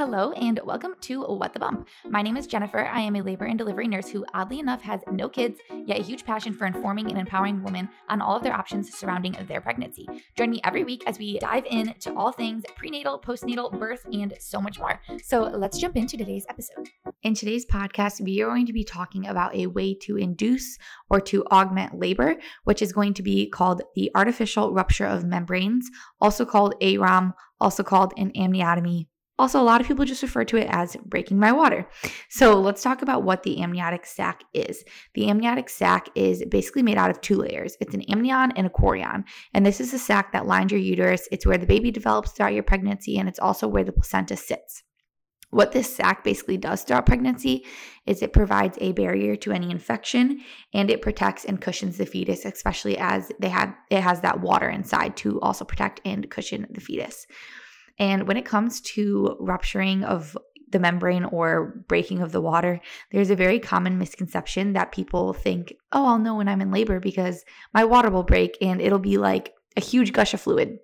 Hello and welcome to What the Bump. My name is Jennifer. I am a labor and delivery nurse who, oddly enough, has no kids, yet a huge passion for informing and empowering women on all of their options surrounding their pregnancy. Join me every week as we dive into all things prenatal, postnatal, birth, and so much more. So let's jump into today's episode. In today's podcast, we are going to be talking about a way to induce or to augment labor, which is going to be called the artificial rupture of membranes, also called AROM, also called an amniotomy also, a lot of people just refer to it as breaking my water. So, let's talk about what the amniotic sac is. The amniotic sac is basically made out of two layers it's an amnion and a chorion. And this is the sac that lines your uterus. It's where the baby develops throughout your pregnancy, and it's also where the placenta sits. What this sac basically does throughout pregnancy is it provides a barrier to any infection and it protects and cushions the fetus, especially as they have it has that water inside to also protect and cushion the fetus. And when it comes to rupturing of the membrane or breaking of the water, there's a very common misconception that people think, oh, I'll know when I'm in labor because my water will break and it'll be like a huge gush of fluid,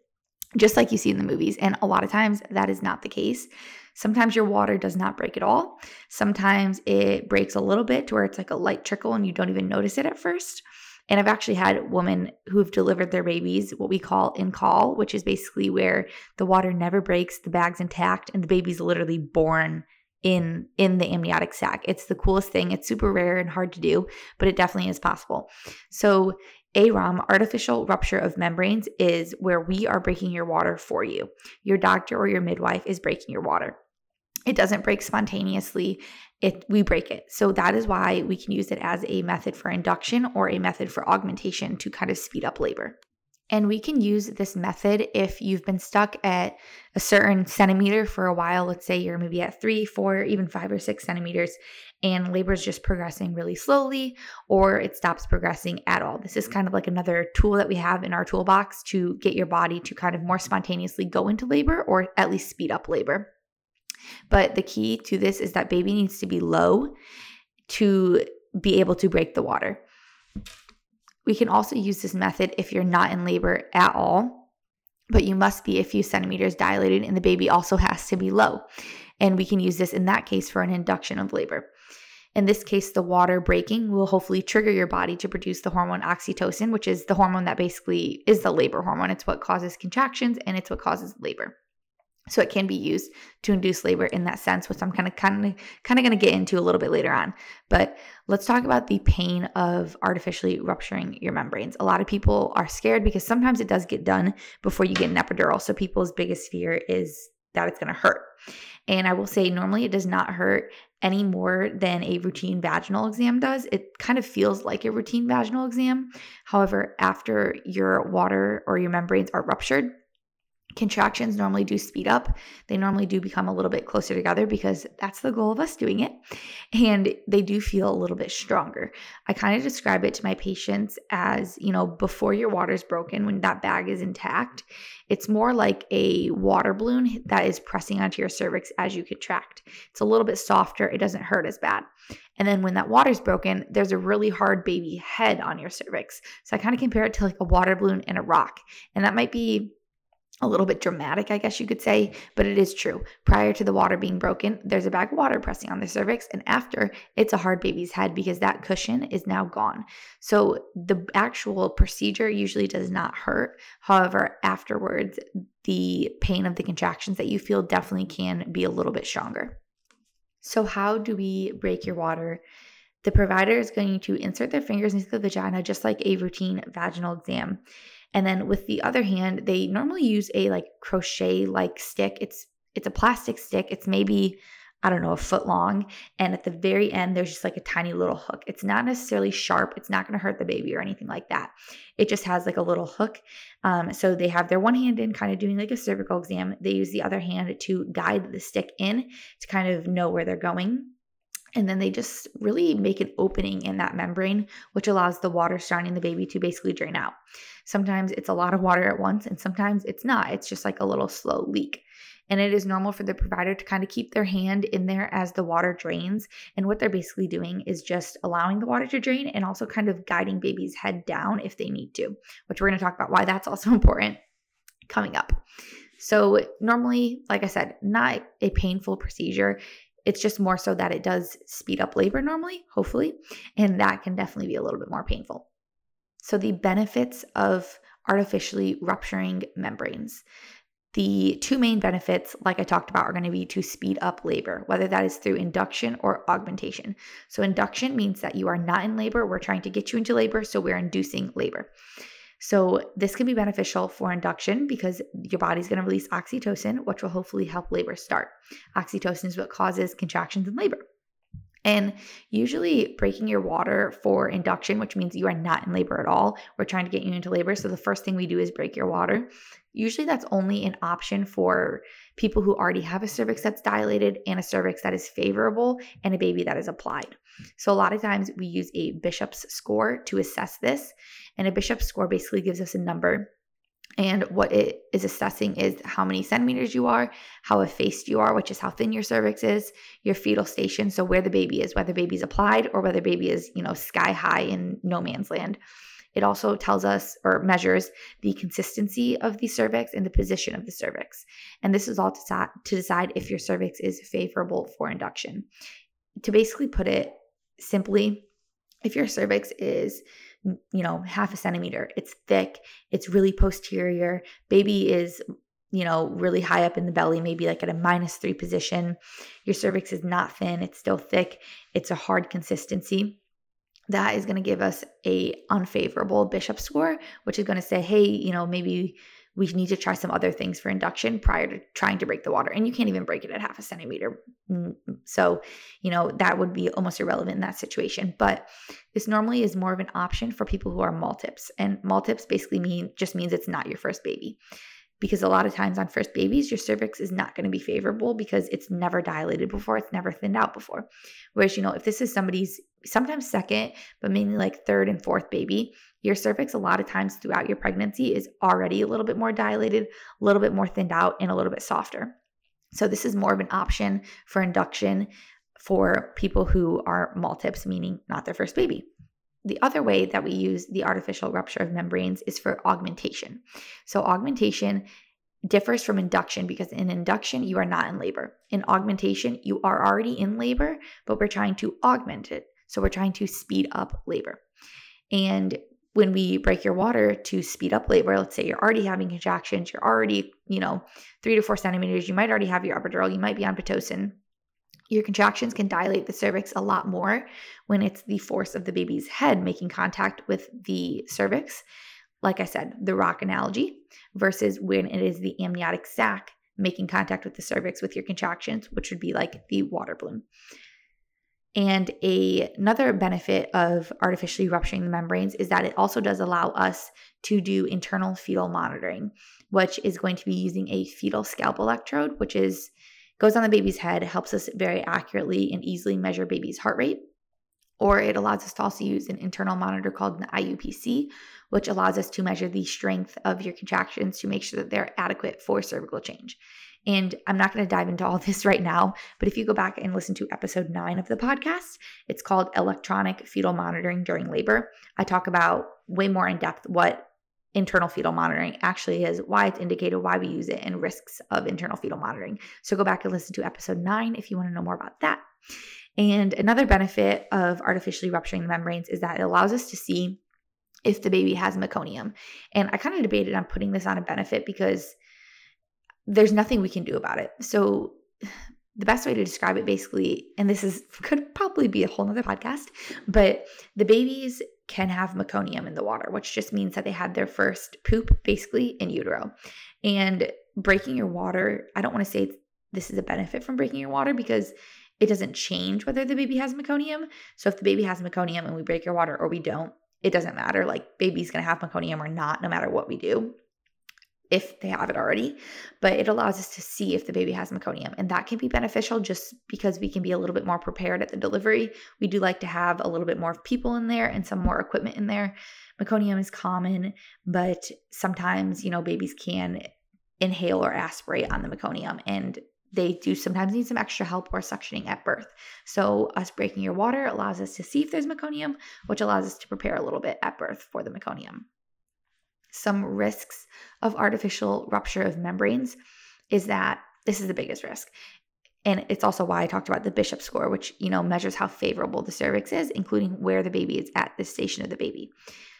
just like you see in the movies. And a lot of times that is not the case. Sometimes your water does not break at all. Sometimes it breaks a little bit to where it's like a light trickle and you don't even notice it at first. And I've actually had women who've delivered their babies what we call en caul, which is basically where the water never breaks, the bag's intact, and the baby's literally born in in the amniotic sac. It's the coolest thing. It's super rare and hard to do, but it definitely is possible. So AROM, artificial rupture of membranes, is where we are breaking your water for you. Your doctor or your midwife is breaking your water. It doesn't break spontaneously it we break it. So that is why we can use it as a method for induction or a method for augmentation to kind of speed up labor. And we can use this method if you've been stuck at a certain centimeter for a while. Let's say you're maybe at three, four, even five or six centimeters, and labor is just progressing really slowly, or it stops progressing at all. This is kind of like another tool that we have in our toolbox to get your body to kind of more spontaneously go into labor or at least speed up labor. But the key to this is that baby needs to be low to be able to break the water. We can also use this method if you're not in labor at all, but you must be a few centimeters dilated and the baby also has to be low. And we can use this in that case for an induction of labor. In this case, the water breaking will hopefully trigger your body to produce the hormone oxytocin, which is the hormone that basically is the labor hormone. It's what causes contractions and it's what causes labor. So it can be used to induce labor in that sense, which I'm kind of kind of kind of going to get into a little bit later on. But let's talk about the pain of artificially rupturing your membranes. A lot of people are scared because sometimes it does get done before you get an epidural. So people's biggest fear is that it's going to hurt. And I will say normally it does not hurt any more than a routine vaginal exam does. It kind of feels like a routine vaginal exam. However, after your water or your membranes are ruptured, Contractions normally do speed up. They normally do become a little bit closer together because that's the goal of us doing it. And they do feel a little bit stronger. I kind of describe it to my patients as, you know, before your water's broken, when that bag is intact, it's more like a water balloon that is pressing onto your cervix as you contract. It's a little bit softer, it doesn't hurt as bad. And then when that water's broken, there's a really hard baby head on your cervix. So I kind of compare it to like a water balloon and a rock. And that might be a little bit dramatic, I guess you could say, but it is true. Prior to the water being broken, there's a bag of water pressing on the cervix, and after, it's a hard baby's head because that cushion is now gone. So the actual procedure usually does not hurt. However, afterwards, the pain of the contractions that you feel definitely can be a little bit stronger. So, how do we break your water? The provider is going to insert their fingers into the vagina just like a routine vaginal exam. And then with the other hand, they normally use a like crochet like stick. It's it's a plastic stick. It's maybe I don't know, a foot long. And at the very end, there's just like a tiny little hook. It's not necessarily sharp. It's not going to hurt the baby or anything like that. It just has like a little hook. Um, so they have their one hand in, kind of doing like a cervical exam. They use the other hand to guide the stick in to kind of know where they're going. And then they just really make an opening in that membrane, which allows the water surrounding the baby to basically drain out. Sometimes it's a lot of water at once, and sometimes it's not. It's just like a little slow leak. And it is normal for the provider to kind of keep their hand in there as the water drains. And what they're basically doing is just allowing the water to drain and also kind of guiding baby's head down if they need to, which we're going to talk about why that's also important coming up. So, normally, like I said, not a painful procedure. It's just more so that it does speed up labor normally, hopefully, and that can definitely be a little bit more painful. So, the benefits of artificially rupturing membranes. The two main benefits, like I talked about, are going to be to speed up labor, whether that is through induction or augmentation. So, induction means that you are not in labor. We're trying to get you into labor, so we're inducing labor. So, this can be beneficial for induction because your body's going to release oxytocin, which will hopefully help labor start. Oxytocin is what causes contractions in labor. And usually, breaking your water for induction, which means you are not in labor at all, we're trying to get you into labor. So, the first thing we do is break your water. Usually, that's only an option for people who already have a cervix that's dilated and a cervix that is favorable and a baby that is applied. So, a lot of times we use a Bishop's score to assess this. And a Bishop's score basically gives us a number and what it is assessing is how many centimeters you are, how effaced you are, which is how thin your cervix is, your fetal station, so where the baby is, whether baby's applied or whether baby is, you know, sky high in no man's land. It also tells us or measures the consistency of the cervix and the position of the cervix. And this is all to, to decide if your cervix is favorable for induction. To basically put it simply, if your cervix is you know, half a centimeter. It's thick, it's really posterior. Baby is, you know, really high up in the belly, maybe like at a minus three position. Your cervix is not thin, it's still thick, it's a hard consistency. That is going to give us a unfavorable bishop score, which is going to say, hey, you know, maybe we need to try some other things for induction prior to trying to break the water. And you can't even break it at half a centimeter. Mm, so, you know, that would be almost irrelevant in that situation. But this normally is more of an option for people who are multips. And multips basically mean just means it's not your first baby. Because a lot of times on first babies, your cervix is not going to be favorable because it's never dilated before, it's never thinned out before. Whereas, you know, if this is somebody's sometimes second, but mainly like third and fourth baby, your cervix, a lot of times throughout your pregnancy, is already a little bit more dilated, a little bit more thinned out, and a little bit softer. So, this is more of an option for induction for people who are multips, meaning not their first baby. The other way that we use the artificial rupture of membranes is for augmentation. So, augmentation differs from induction because in induction, you are not in labor. In augmentation, you are already in labor, but we're trying to augment it. So, we're trying to speed up labor. And when we break your water to speed up labor, let's say you're already having contractions, you're already, you know, three to four centimeters, you might already have your epidural, you might be on Pitocin. Your contractions can dilate the cervix a lot more when it's the force of the baby's head making contact with the cervix. Like I said, the rock analogy versus when it is the amniotic sac making contact with the cervix with your contractions, which would be like the water balloon. And a, another benefit of artificially rupturing the membranes is that it also does allow us to do internal fetal monitoring, which is going to be using a fetal scalp electrode, which is goes on the baby's head, helps us very accurately and easily measure baby's heart rate. Or it allows us to also use an internal monitor called an IUPC, which allows us to measure the strength of your contractions to make sure that they're adequate for cervical change. And I'm not going to dive into all this right now, but if you go back and listen to episode nine of the podcast, it's called Electronic Fetal Monitoring During Labor. I talk about way more in depth what internal fetal monitoring actually is, why it's indicated, why we use it, and risks of internal fetal monitoring. So go back and listen to episode nine if you want to know more about that. And another benefit of artificially rupturing the membranes is that it allows us to see if the baby has meconium. And I kind of debated on putting this on a benefit because there's nothing we can do about it. So the best way to describe it basically, and this is could probably be a whole nother podcast, but the babies can have meconium in the water, which just means that they had their first poop basically in utero. And breaking your water, I don't want to say this is a benefit from breaking your water because it doesn't change whether the baby has meconium. So if the baby has meconium and we break your water or we don't, it doesn't matter. Like baby's gonna have meconium or not, no matter what we do if they have it already, but it allows us to see if the baby has meconium. And that can be beneficial just because we can be a little bit more prepared at the delivery. We do like to have a little bit more people in there and some more equipment in there. Meconium is common, but sometimes, you know, babies can inhale or aspirate on the meconium and they do sometimes need some extra help or suctioning at birth. So, us breaking your water allows us to see if there's meconium, which allows us to prepare a little bit at birth for the meconium some risks of artificial rupture of membranes. is that this is the biggest risk. And it's also why I talked about the Bishop score, which, you know, measures how favorable the cervix is, including where the baby is at the station of the baby.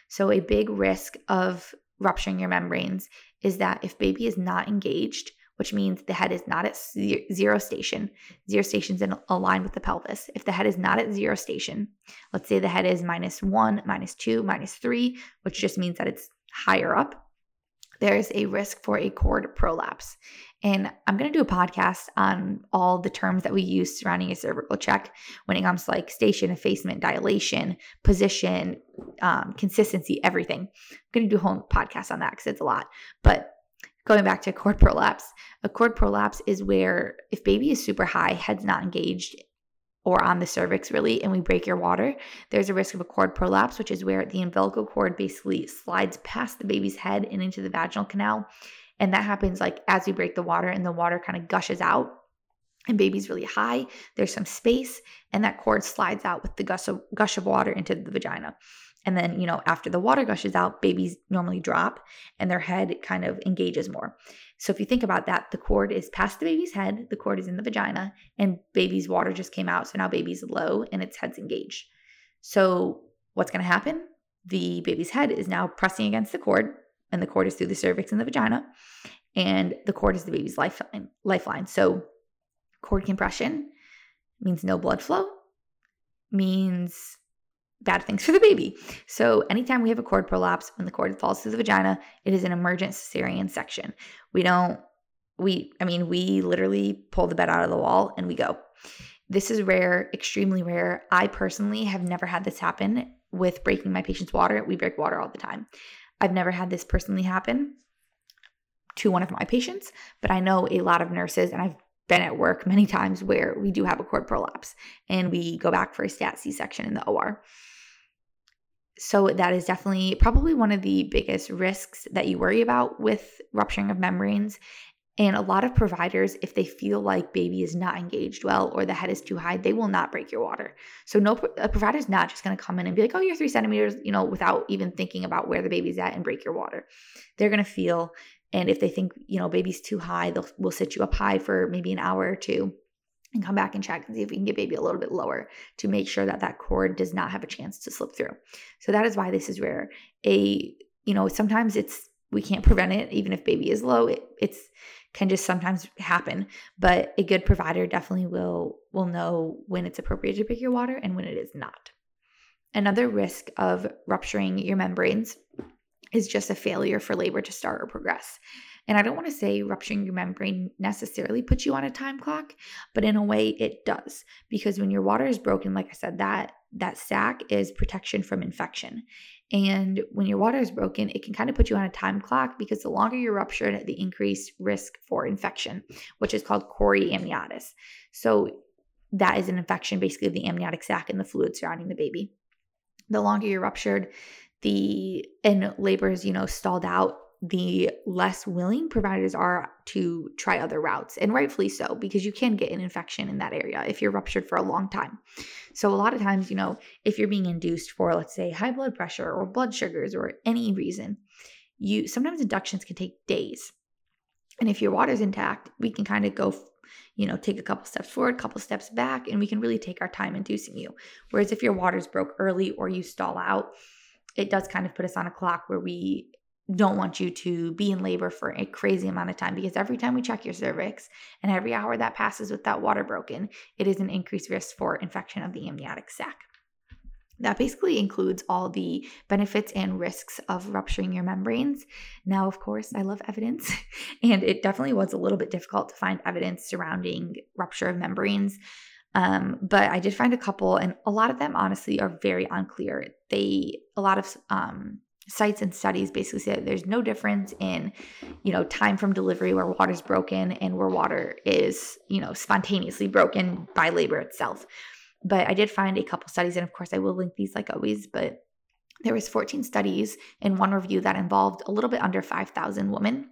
So a big risk of rupturing your membranes is that if baby is not engaged, which means the head is not at zero station. Zero station is in aligned with the pelvis. If the head is not at zero station, let's say the head is minus one, minus two, minus three, which just means that it's higher up, there's a risk for a cord prolapse. And I'm going to do a podcast on all the terms that we use surrounding a cervical check when it comes to like station, effacement, dilation, position, um, consistency, everything. I'm going to do a whole podcast on that because it's a lot. But going back to cord prolapse, a cord prolapse is where if baby is super high, head's not engaged, or on the cervix really and we break your water, there's a risk of a cord prolapse, which is where the umbilical cord basically slides past the baby's head and into the vaginal canal. And that happens like as we break the water and the water kind of gushes out and baby's really high, there's some space and that cord slides out with the gush of, gush of water into the vagina. And then, you know, after the water gushes out, babies normally drop and their head kind of engages more. So if you think about that, the cord is past the baby's head, the cord is in the vagina, and baby's water just came out. So now baby's low and its head's engaged. So what's going to happen? The baby's head is now pressing against the cord, and the cord is through the cervix and the vagina, and the cord is the baby's lifeline. Lifeline. So cord compression means no blood flow, means bad things for the baby. So, anytime we have a cord prolapse, when the cord falls through the vagina, it is an emergent cesarean section. We don't, we, I mean, we literally pull the bed out of the wall and we go. This is rare, extremely rare. I personally have never had this happen with breaking my patient's water. We break water all the time. I've never had this personally happen to one of my patients, but I know a lot of nurses, and I've been at work many times where we do have a cord prolapse and we go back for a stat C section in the OR. So, that is definitely probably one of the biggest risks that you worry about with rupturing of membranes. And a lot of providers, if they feel like baby is not engaged well or the head is too high, they will not break your water. So, no, a provider is not just going to come in and be like, oh, you're three centimeters, you know, without even thinking about where the baby's at and break your water. They're going to feel and if they think, you know, baby's too high, they'll will sit you up high for maybe an hour or two and come back and check and see if we can get baby a little bit lower to make sure that that cord does not have a chance to slip through. So that is why this is rare. A, you know, sometimes it's we can't prevent it even if baby is low. It it's can just sometimes happen, but a good provider definitely will will know when it's appropriate to pick your water and when it is not. Another risk of rupturing your membranes is just a failure for labor to start or progress. And I don't want to say rupturing your membrane necessarily puts you on a time clock, but in a way it does because when your water is broken, like I said, that that sac is protection from infection. And when your water is broken, it can kind of put you on a time clock because the longer you're ruptured, the increased risk for infection, which is called chorioamnionitis. So that is an infection basically of the amniotic sac and the fluid surrounding the baby. The longer you're ruptured, the and labor is you know stalled out the less willing providers are to try other routes and rightfully so because you can get an infection in that area if you're ruptured for a long time. So a lot of times you know if you're being induced for let's say high blood pressure or blood sugars or any reason you sometimes inductions can take days. And if your water's intact we can kind of go you know take a couple steps forward couple steps back and we can really take our time inducing you. Whereas if your water's broke early or you stall out it does kind of put us on a clock where we don't want you to be in labor for a crazy amount of time because every time we check your cervix and every hour that passes with that water broken, it is an increased risk for infection of the amniotic sac. That basically includes all the benefits and risks of rupturing your membranes. Now, of course, I love evidence, and it definitely was a little bit difficult to find evidence surrounding rupture of membranes. Um, but I did find a couple, and a lot of them honestly are very unclear. They, a lot of um, sites and studies basically say there's no difference in, you know, time from delivery where water is broken and where water is, you know, spontaneously broken by labor itself. But I did find a couple studies, and of course, I will link these like always, but there was 14 studies in one review that involved a little bit under 5000 women.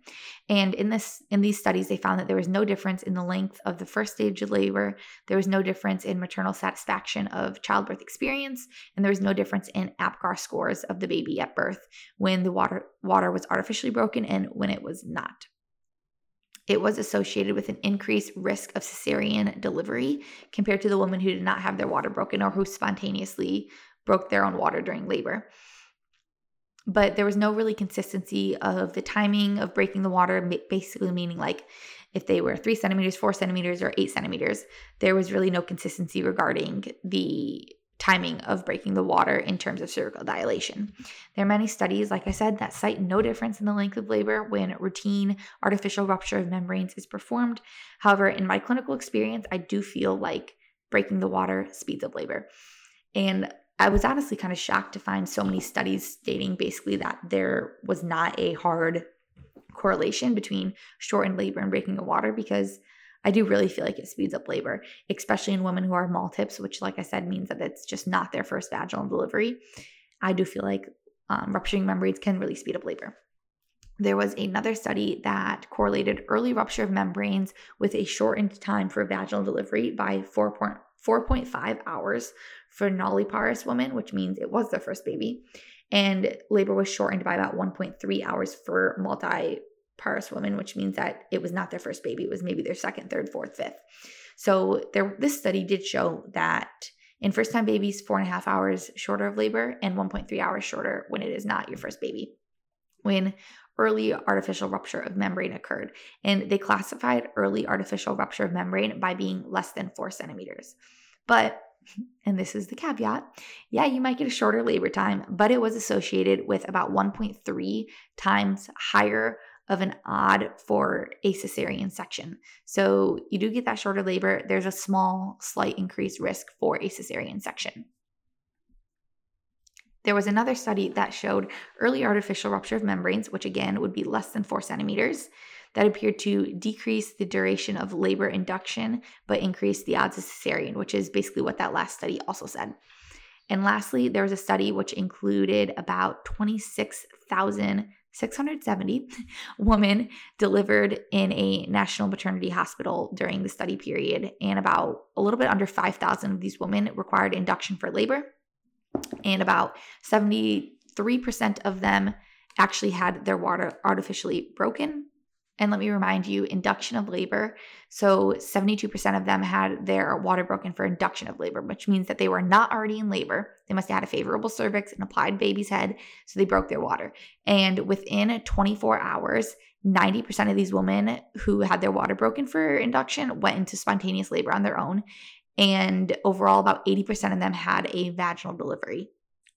And in this in these studies they found that there was no difference in the length of the first stage of labor. There was no difference in maternal satisfaction of childbirth experience. And there was no difference in apgar scores of the baby at birth when the water water was artificially broken and when it was not. It was associated with an increased risk of cesarean delivery compared to the women who did not have their water broken or who spontaneously broke their own water during labor. But there was no really consistency of the timing of breaking the water, basically meaning like if they were three centimeters, four centimeters, or eight centimeters. There was really no consistency regarding the timing of breaking the water in terms of cervical dilation. There are many studies, like I said, that cite no difference in the length of labor when routine artificial rupture of membranes is performed. However, in my clinical experience, I do feel like breaking the water speeds up labor. And I was honestly kind of shocked to find so many studies stating basically that there was not a hard correlation between shortened labor and breaking the water because I do really feel like it speeds up labor, especially in women who are multips, which, like I said, means that it's just not their first vaginal delivery. I do feel like um, rupturing membranes can really speed up labor. There was another study that correlated early rupture of membranes with a shortened time for vaginal delivery by 4.5 hours for nulliparous women, which means it was their first baby. And labor was shortened by about 1.3 hours for multi parous women, which means that it was not their first baby, it was maybe their second, third, fourth, fifth. So there, this study did show that in first time babies, four and a half hours shorter of labor and 1.3 hours shorter when it is not your first baby. When early artificial rupture of membrane occurred. And they classified early artificial rupture of membrane by being less than four centimeters. But, and this is the caveat, yeah, you might get a shorter labor time, but it was associated with about 1.3 times higher of an odd for a cesarean section. So you do get that shorter labor. There's a small, slight increased risk for a cesarean section. There was another study that showed early artificial rupture of membranes, which again would be less than four centimeters, that appeared to decrease the duration of labor induction, but increase the odds of cesarean, which is basically what that last study also said. And lastly, there was a study which included about 26,000 670 women delivered in a national maternity hospital during the study period, and about a little bit under 5,000 of these women required induction for labor, and about 73% of them actually had their water artificially broken and let me remind you, induction of labor. So 72% of them had their water broken for induction of labor, which means that they were not already in labor. They must have had a favorable cervix and applied baby's head. So they broke their water. And within 24 hours, 90% of these women who had their water broken for induction went into spontaneous labor on their own. And overall, about 80% of them had a vaginal delivery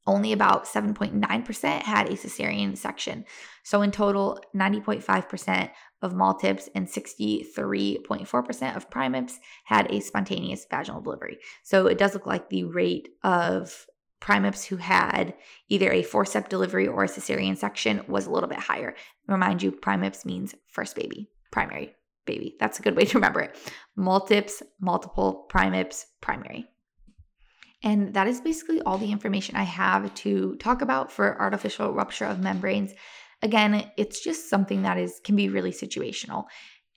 only about 7.9% had a cesarean section. So, in total, 90.5% of multips and 63.4% of primips had a spontaneous vaginal delivery. So, it does look like the rate of primips who had either a forceps delivery or a cesarean section was a little bit higher. Remind you, primips means first baby, primary baby. That's a good way to remember it. Multips, multiple, primips, primary. And that is basically all the information I have to talk about for artificial rupture of membranes. Again, it's just something that is can be really situational.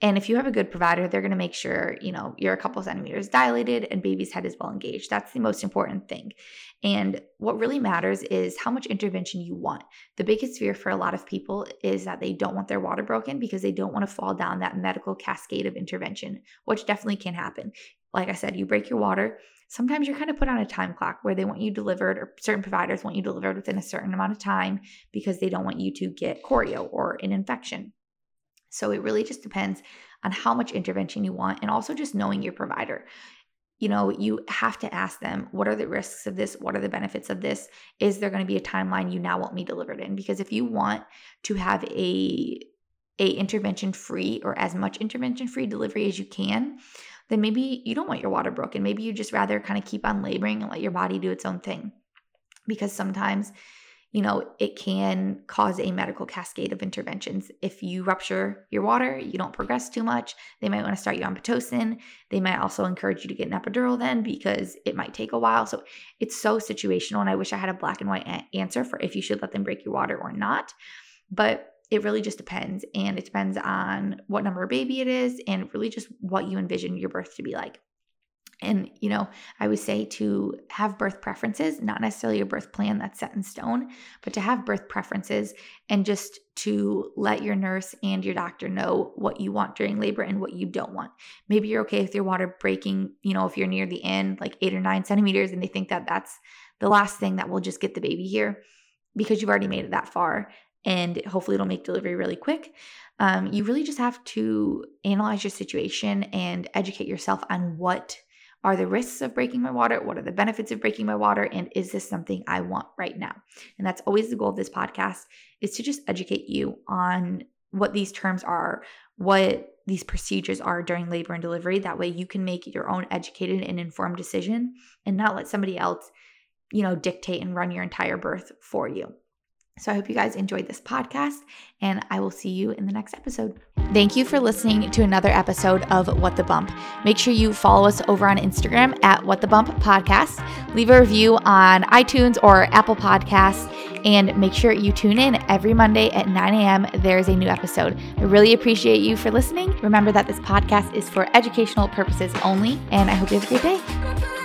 And if you have a good provider, they're going to make sure, you know, you're a couple centimeters dilated and baby's head is well engaged. That's the most important thing. And what really matters is how much intervention you want. The biggest fear for a lot of people is that they don't want their water broken because they don't want to fall down that medical cascade of intervention, which definitely can happen. Like I said, you break your water, sometimes you're kind of put on a time clock where they want you delivered, or certain providers want you delivered within a certain amount of time because they don't want you to get chorio or an infection. So it really just depends on how much intervention you want and also just knowing your provider. You know, you have to ask them, what are the risks of this? What are the benefits of this? Is there going to be a timeline you now want me delivered in? Because if you want to have a a intervention free or as much intervention free delivery as you can, then maybe you don't want your water broken. Maybe you just rather kind of keep on laboring and let your body do its own thing. Because sometimes, you know, it can cause a medical cascade of interventions. If you rupture your water, you don't progress too much, they might want to start you on Pitocin. They might also encourage you to get an epidural then because it might take a while. So it's so situational. And I wish I had a black and white a- answer for if you should let them break your water or not. But it really just depends. And it depends on what number of baby it is and really just what you envision your birth to be like. And, you know, I would say to have birth preferences, not necessarily a birth plan that's set in stone, but to have birth preferences and just to let your nurse and your doctor know what you want during labor and what you don't want. Maybe you're okay with your water breaking, you know, if you're near the end, like eight or nine centimeters, and they think that that's the last thing that will just get the baby here because you've already made it that far and hopefully it'll make delivery really quick. Um, you really just have to analyze your situation and educate yourself on what are the risks of breaking my water? What are the benefits of breaking my water? And is this something I want right now? And that's always the goal of this podcast is to just educate you on what these terms are, what these procedures are during labor and delivery. That way you can make your own educated and informed decision and not let somebody else, you know, dictate and run your entire birth for you. So I hope you guys enjoyed this podcast, and I will see you in the next episode. Thank you for listening to another episode of What the Bump. Make sure you follow us over on Instagram at What the Bump Podcast. Leave a review on iTunes or Apple Podcasts, and make sure you tune in every Monday at 9 a.m. There's a new episode. I really appreciate you for listening. Remember that this podcast is for educational purposes only, and I hope you have a great day.